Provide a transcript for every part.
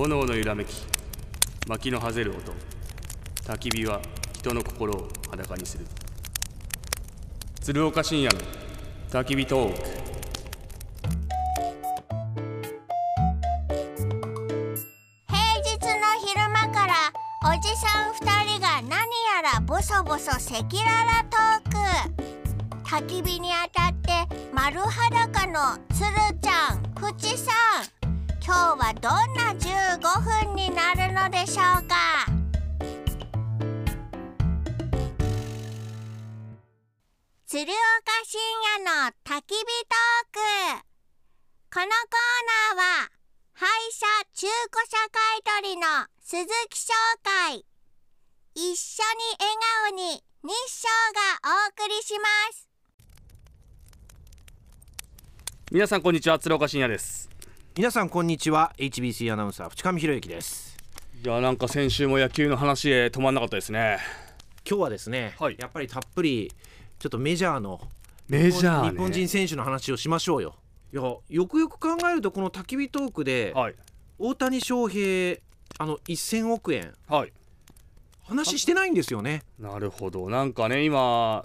炎の揺らめき薪のはぜる音。焚き火は人の心を裸にする。鶴岡深夜の焚き火トーク。平日の昼間からおじさん二人が何やらボソボソ赤裸々トーク。焚き火に当たって丸裸のつるちゃんふちさん。今日はどんな15分になるのでしょうか？鶴岡深夜の焚き火トーク。このコーナーは廃車中古車買取の鈴木商会一緒に笑顔に日照がお送りします。皆さんこんにちは鶴岡深夜です。皆さんこんにちは。HBC アナウンサー淵上博之です。いやなんか先週も野球の話へ止まんなかったですね。今日はですね、はい。やっぱりたっぷりちょっとメジャーのメジャーね。日本人選手の話をしましょうよ。いやよくよく考えるとこの焚き火トークではい。大谷翔平あの1000億円。はい。話してないんですよね。なるほど。なんかね今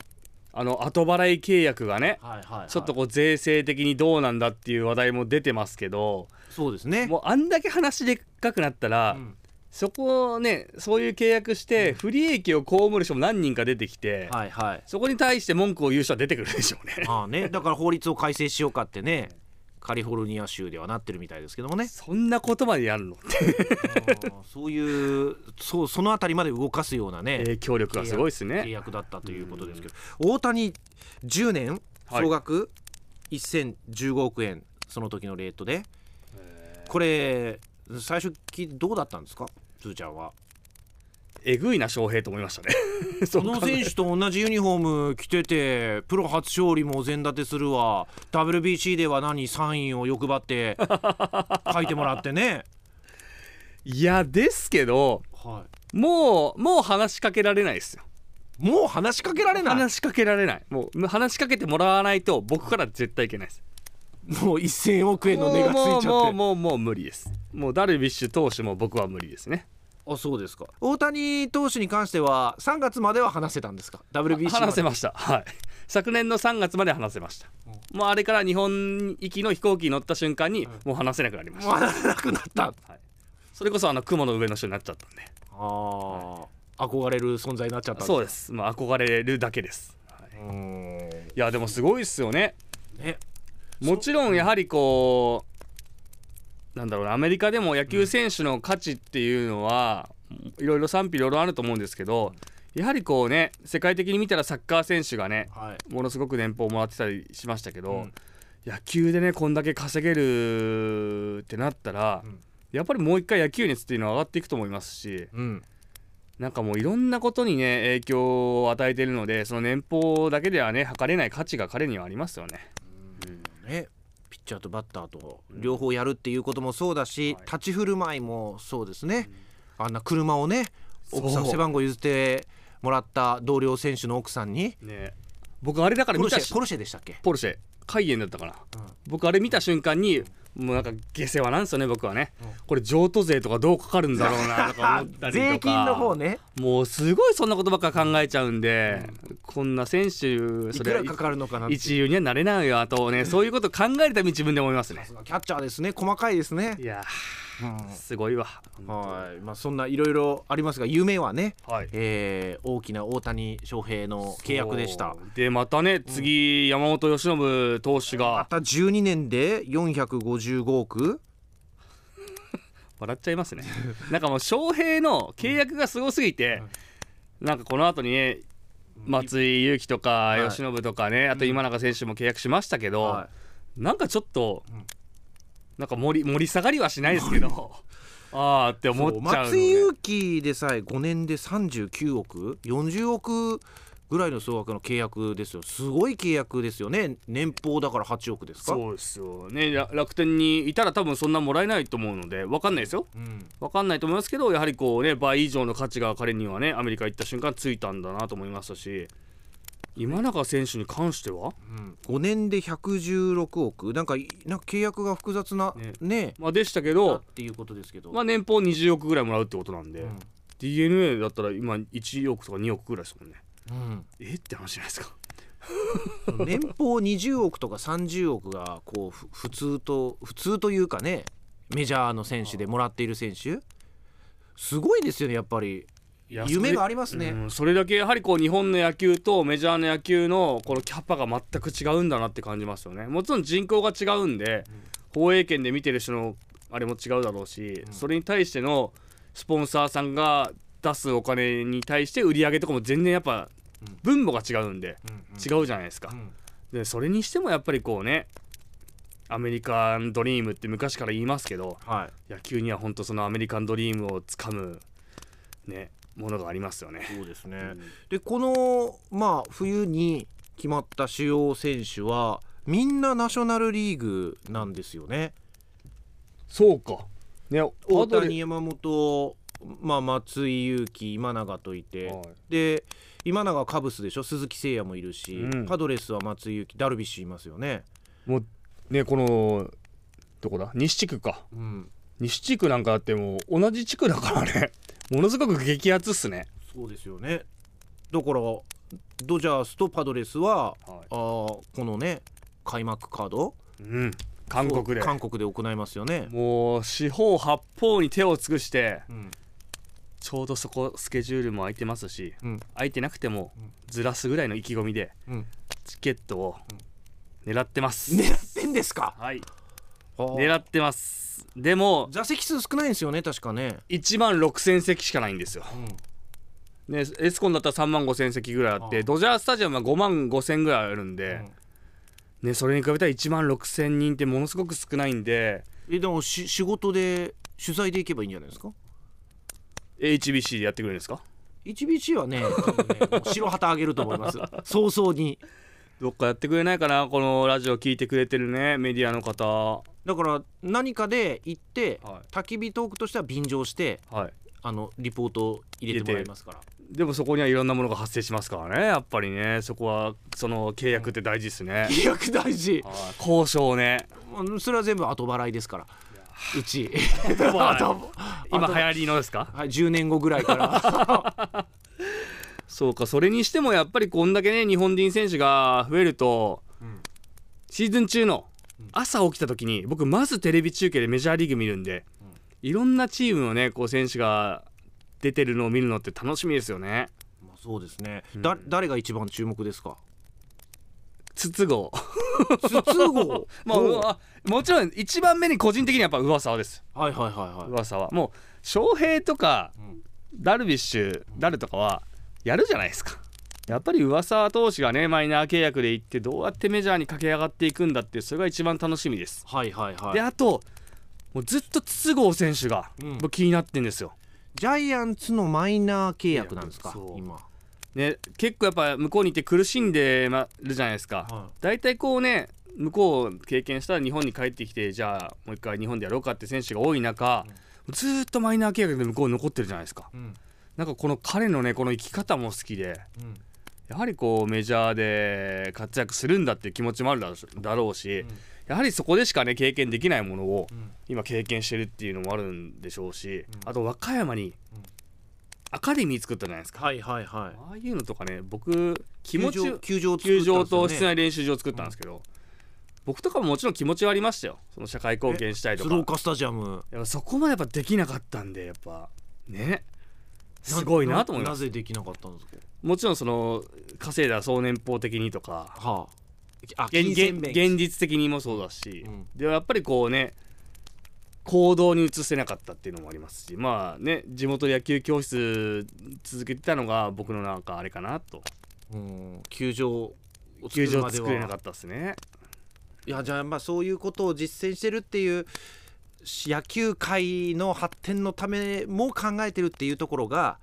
あの後払い契約がねはいはい、ちょっとこう税制的にどうなんだっていう話題も出てますけどそうですね。もうあんだけ話でっかくなったら、うん。そこをねそういう契約して不利益を被る人も何人か出てきて、はいはい。そこに対して文句を言う人は出てくるでしょうね。ああねだから法律を改正しようかってねカリフォルニア州ではなってるみたいですけどもね。そんなことまでやるの？そういうそうそのあたりまで動かすようなね、影響力がすごいです契ね。約だったということですけど。大谷10年はい。総額1015億円その時のレートで。これ最初きどうだったんですか？つーちゃんはえぐいな翔平と思いましたね。そこの選手と同じユニフォーム着ててプロ初勝利もお膳立てするわ WBC では何サインを欲張って書いてもらってね、いやですけどはもうもう話しかけられないですよ。い、もう話しかけられない？話しかけられない。もう話しかけてもらわないと僕から絶対いけないです。もう1000億円の値がついちゃってもうもうもうもう無理です。もうダルビッシュ投手も僕は無理ですね。あそうですか。大谷投手に関しては3月までは話せたんですか？WBC 話せました。はい。昨年の3月まで話せました、もうあれから日本行きの飛行機に乗った瞬間にもう話せなくなりました、もう話せなくなった。それこそあの雲の上の人になっちゃったんで。ああ、憧れる存在になっちゃったんそうです。まあ憧れるだけです、はい、うーん。いやでもすごいっすよね。ね。もちろんやはりこうなんだろうなアメリカでも野球選手の価値っていうのは、いろいろ賛否両論あると思うんですけどやはりこうね世界的に見たらサッカー選手がねはい。ものすごく年俸をもらってたりしましたけど、うん。野球でねこんだけ稼げるってなったら、うん。やっぱりもう一回野球熱っていうのは上がっていくと思いますしうん。なんかもういろんなことにね影響を与えているのでその年俸だけではね測れない価値が彼にはありますよね。ねピッチャーとバッターと両方やるっていうこともそうだし、はい。立ち振る舞いもそうですね、あんな車をね奥さん背番号譲ってもらった同僚選手の奥さんにね僕あれだから見たし。ポルシェポルシェでしたっけ？ポルシェ。カイエンだったかな、うん。僕あれ見た瞬間にもうなんか下世話なんですよね僕はね、うん。これ譲渡税とかどうかかるんだろうなとか思ったりとか。税金の方ね。もうすごいそんなことばっか考えちゃうんで、こんな選手いそれはくらかかるのかな一流にはなれないよあとねそういうこと考えるために自分で思いますね。キャッチャーですね。細かいですね。いやうんーすごいわ。はい。まあそんないろいろありますが夢はね、はい。えー大きな大谷翔平の契約でした。でまたね次、山本由伸投手まがた12年で455億。笑っちゃいますね。なんかもう翔平の契約がすごすぎて、なんかこの後にね松井裕樹とかい。由伸とかね、あと今永選手も契約しましたけど、はなんかちょっと、うんなんか盛り盛り下がりはしないですけど。ああって思っちゃう松井裕樹でさえ5年で39億40億ぐらいの総額の契約ですよ。すごい契約ですよね。年俸だから8億ですか？そうですよね。ら楽天にいたら多分そんなもらえないと思うので分かんないですよ。うん。分かんないと思いますけどやはりこうね倍以上の価値が彼にはねアメリカ行った瞬間ついたんだなと思いましたし今永選手に関しては、うん、5年で116億。なんかいなんか契約が複雑なね。ね。まあ、でしたけだどっ、ていうことですけど、まあ、年俸20億ぐらいもらうってことなんで、うん。d n a だったら今1億とか2億ぐらいですもんね。うん。え？って話じゃないですか。年俸20億とか30億がこうふ普通と普通というかねメジャーの選手でもらっている選手。すごいですよねやっぱり夢がありりますね、うん、それだけやはりこう日本の野球とメジャーの野球のこのキャパが全く違うんだなって感じますよね。もちろん人口が違うんで、放映権で見てる人のあれも違うだろうし、うん。それに対してのスポンサーさんが出すお金に対して売り上げとかも全然やっぱうん。分母が違うんでうん。違うじゃないですか。う、ん。でそれにしてもやっぱりこうねアメリカンドリームって昔から言いますけどはい。野球には本当そのアメリカンドリームをつかむねものがありますよね。そうですね、うん。でこのまあ冬に決まった主要選手はみんなナショナルリーグなんですよね。そうか。ね、大谷山本、まあ、松井裕樹今永といて、はい。で今永はカブスでしょ？鈴木誠也もいるし、うん。パドレスは松井裕樹ダルビッシュいますよね、もうねこのどこだ？西地区か。うん、西地区なんかだってもう同じ地区だからねものすごく激アツっすね。そうですよね。だからドジャースとパドレスは、はい。あーこのね開幕カード？うん、韓国で。韓国で行いますよね、もう四方八方に手を尽くしてうん。ちょうどそこスケジュールも空いてますしうん。空いてなくてもうん。ずらすぐらいの意気込みでうん、チケットを狙ってます。狙ってんですか？はい狙狙ってます。でも座席数少ないんですよね確かね、1万6000席しかないんですよ、ね、エスコンだったら3万5000席ぐらいあってドジャースタジアムは5万5000ぐらいあるんで、ね、それに比べたら1万6000人ってものすごく少ないんでえでもし仕事で取材で行けばいいんじゃないですか？HBC でやってくれるんですか？HBC はねね白旗あげると思います。早々にどっかやってくれないかなこのラジオ聞いてくれてるねメディアの方。だから何かで行って、は焚き火トークとしては便乗してはい。あのリポートを入れてもらいますから。でもそこにはいろんなものが発生しますからねやっぱりね。そこはその契約って大事ですね、契約大事。はい。交渉ね。うんそれは全部後払いですから。うち。払い。後今後流行りのですか？はい、10年後ぐらいから そうかそれにしてもやっぱりこんだけね日本人選手が増えると、うん。シーズン中のうん。朝起きた時に僕まずテレビ中継でメジャーリーグ見るんで、いろんなチームのねこう選手が出てるのを見るのって楽しみですよね。まあそうですね、うん。だ誰が一番注目ですか？筒香。筒香？まあもちろん一番目に個人的にはやっぱ上沢です。はいはいはいはい、上沢。もう翔平とかうん。ダルビッシュダルとかはやるじゃないですか。やっぱり上沢投手がねマイナー契約で行ってどうやってメジャーに駆け上がっていくんだってそれが一番楽しみです、はいはいはい。であともうずっと筒香選手がうん。僕気になってんですよ、ジャイアンツのマイナー契約なんですかそう。今。ね、結構やっぱ向こうにいて苦しんでまるじゃないですか、は大体こうね向こう経験したら日本に帰ってきてじゃあもう一回日本でやろうかって選手が多い中、ずーっとマイナー契約で向こうに残ってるじゃないですか。うんなんかこの彼のねこの生き方も好きでうん。やはりこうメジャーで活躍するんだっていう気持ちもあるだろうし、うん。やはりそこでしかね経験できないものをうん。今経験してるっていうのもあるんでしょうし、うん。あと和歌山にうん。アカデミー作ったじゃないですか、はいはいはああいうのとかね僕気持ち球場球場球場と室内練習場作ったんですけど、僕とかももちろん気持ちはありましたよ。その社会貢献したいとか。鶴岡スタジアム。やっぱそこまでやっぱできなかったんでやっぱ。ねすごいなと思います。なぜできなかったんですか？もちろんその稼いだ総年俸的にとかはあ。あ現現現実的にもそうだし、うん。でやっぱりこうね行動に移せなかったっていうのもありますしまあね地元で野球教室続けてたのが僕のなんかあれかなと。うん。球場を作球場るまでは。作れなかったですね。いやじゃあまあそういうことを実践してるっていうし野球界の発展のためも考えてるっていうところが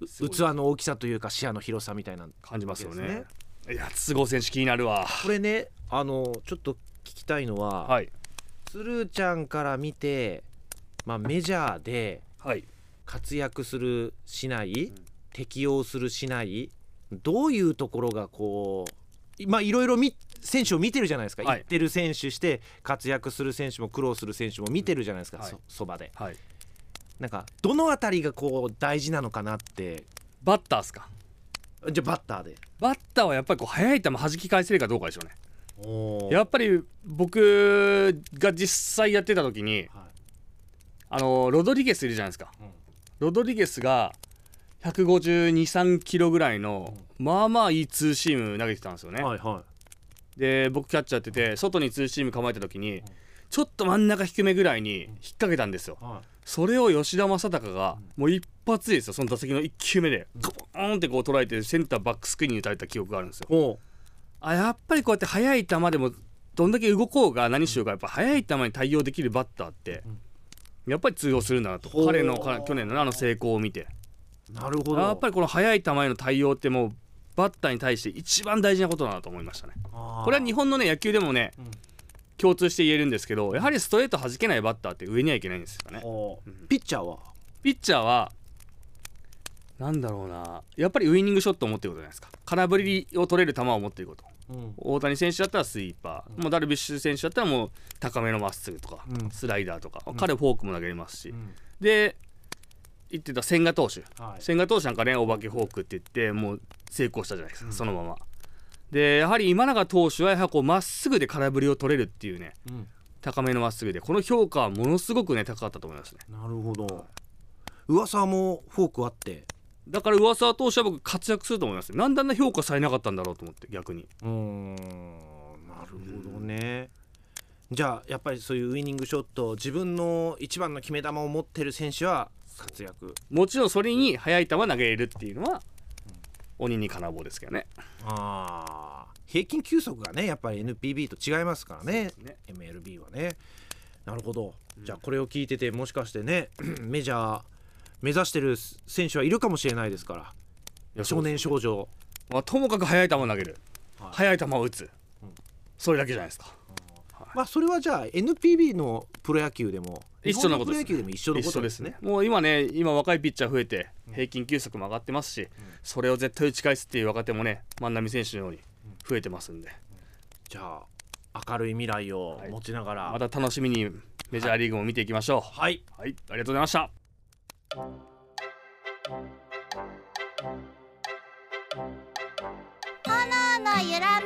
うすごい器の大きさというか視野の広さみたいな感じますよね。わいや筒香選手気になるわ。これねあのちょっと聞きたいのは、はい。鶴ちゃんから見て、まあ、メジャーではい。活躍するしない、ん。適応するしないどういうところがこうまあいろいろみ選手を見てるじゃないですか、はい。行ってる選手して活躍する選手も苦労する選手も見てるじゃないですか、はい。そそばで。はい。なんかどのあたりがこう大事なのかなって。バッターっすか？じゃあバッターで。バッターはやっぱりこう速い球弾き返せるかどうかでしょうね。おやっぱり僕が実際やってた時にあのロドリゲスいるじゃないですか、うん。ロドリゲスが1523キロぐらいの、まあまあいいツーシーム投げてたんですよね、はいはで僕キャッチャーやってて外にツーシーム構えた時にちょっと真ん中低めぐらいに引っ掛けたんですよ。い。はそれを吉田正尚がもう一発ですよ。その打席の1球目でコーンってこう捉えてセンターバックスクリーンに打たれた記憶があるんですよ。あやっぱりこうやって速い球でもどんだけ動こうが何しようがやっぱ速い球に対応できるバッターってやっぱり通用するんだなと。彼のか去年のあの成功を見てなるほど。やっぱりこの速い球への対応ってもうバッターに対して一番大事なことだなと思いましたね。これは日本のね野球でもね、うん。共通して言えるんですけどやはりストレート弾けないバッターって上にはいけないんですよね。おううん。ピッチャーは？ピッチャーはなんだろうな。やっぱりウイニングショットを持ってることじゃないですか。空振りを取れる球を持っていること。うん。大谷選手だったらスイーパー、もうダルビッシュ選手だったらもう高めのまっすぐとか、うん。スライダーとか、ん。彼フォークも投げれますし、うん。で言ってた千賀投手。はい。千賀投手なんかねお化けフォークって言ってもう成功したじゃないですか、そのまま。でやはり今永投手はやはりこうまっすぐで空振りを取れるっていうねうん。高めのまっすぐでこの評価はものすごくね高かったと思いますね。なるほど。噂もフォークあって。だから上沢投手は僕活躍すると思いますなんであんな評価されなかったんだろうと思って逆に。うーん。なるほどね、じゃあやっぱりそういうウイニングショット自分の一番の決め球を持ってる選手は活躍。もちろんそれに速い球投げれるっていうのは鬼に金棒ですけどね。あー。平均球速がねやっぱり NPB と違いますからね。ね。MLB はね。なるほど。じゃあこれを聞いててもしかしてね メジャー目指してる選手はいるかもしれないですから。少年少女。まあ、ともかく速い球を投げる、はい。速い球を打つ、うん。それだけじゃないですかまあそれはじゃあ NPB のプロ野球でも一緒のことです日本のプロ野球でも一緒の一緒ですね。ねもう今ね今若いピッチャー増えて平均球速も上がってますし、それを絶対打ち返すっていう若手もね万波選手のように増えてますんで、じゃあ明るい未来を持ちながら、また楽しみにメジャーリーグも見ていきましょう。はい。はい、ありがとうございました。炎の揺ら